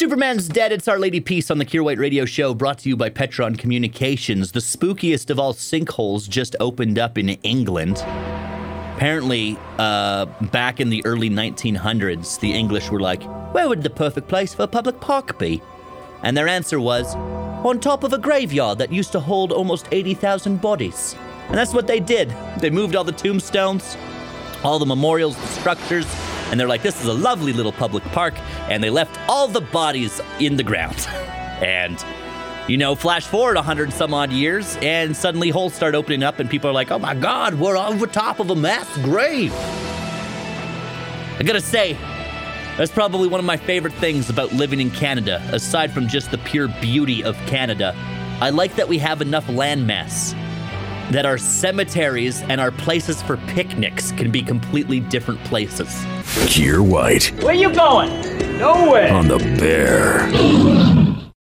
Superman's dead. It's Our Lady Peace on the Kier White Radio Show, brought to you by Petron Communications. The spookiest of all sinkholes just opened up in England. Apparently, uh, back in the early 1900s, the English were like, "Where would the perfect place for a public park be?" And their answer was, "On top of a graveyard that used to hold almost 80,000 bodies." And that's what they did. They moved all the tombstones, all the memorials, the structures, and they're like, this is a lovely little public park, and they left all the bodies in the ground. and you know, flash forward a 100 some odd years, and suddenly holes start opening up, and people are like, oh my god, we're the top of a mass grave. I gotta say, that's probably one of my favorite things about living in Canada, aside from just the pure beauty of Canada. I like that we have enough landmass that our cemeteries and our places for picnics can be completely different places. Kier White Where you going? Nowhere. on the Bear.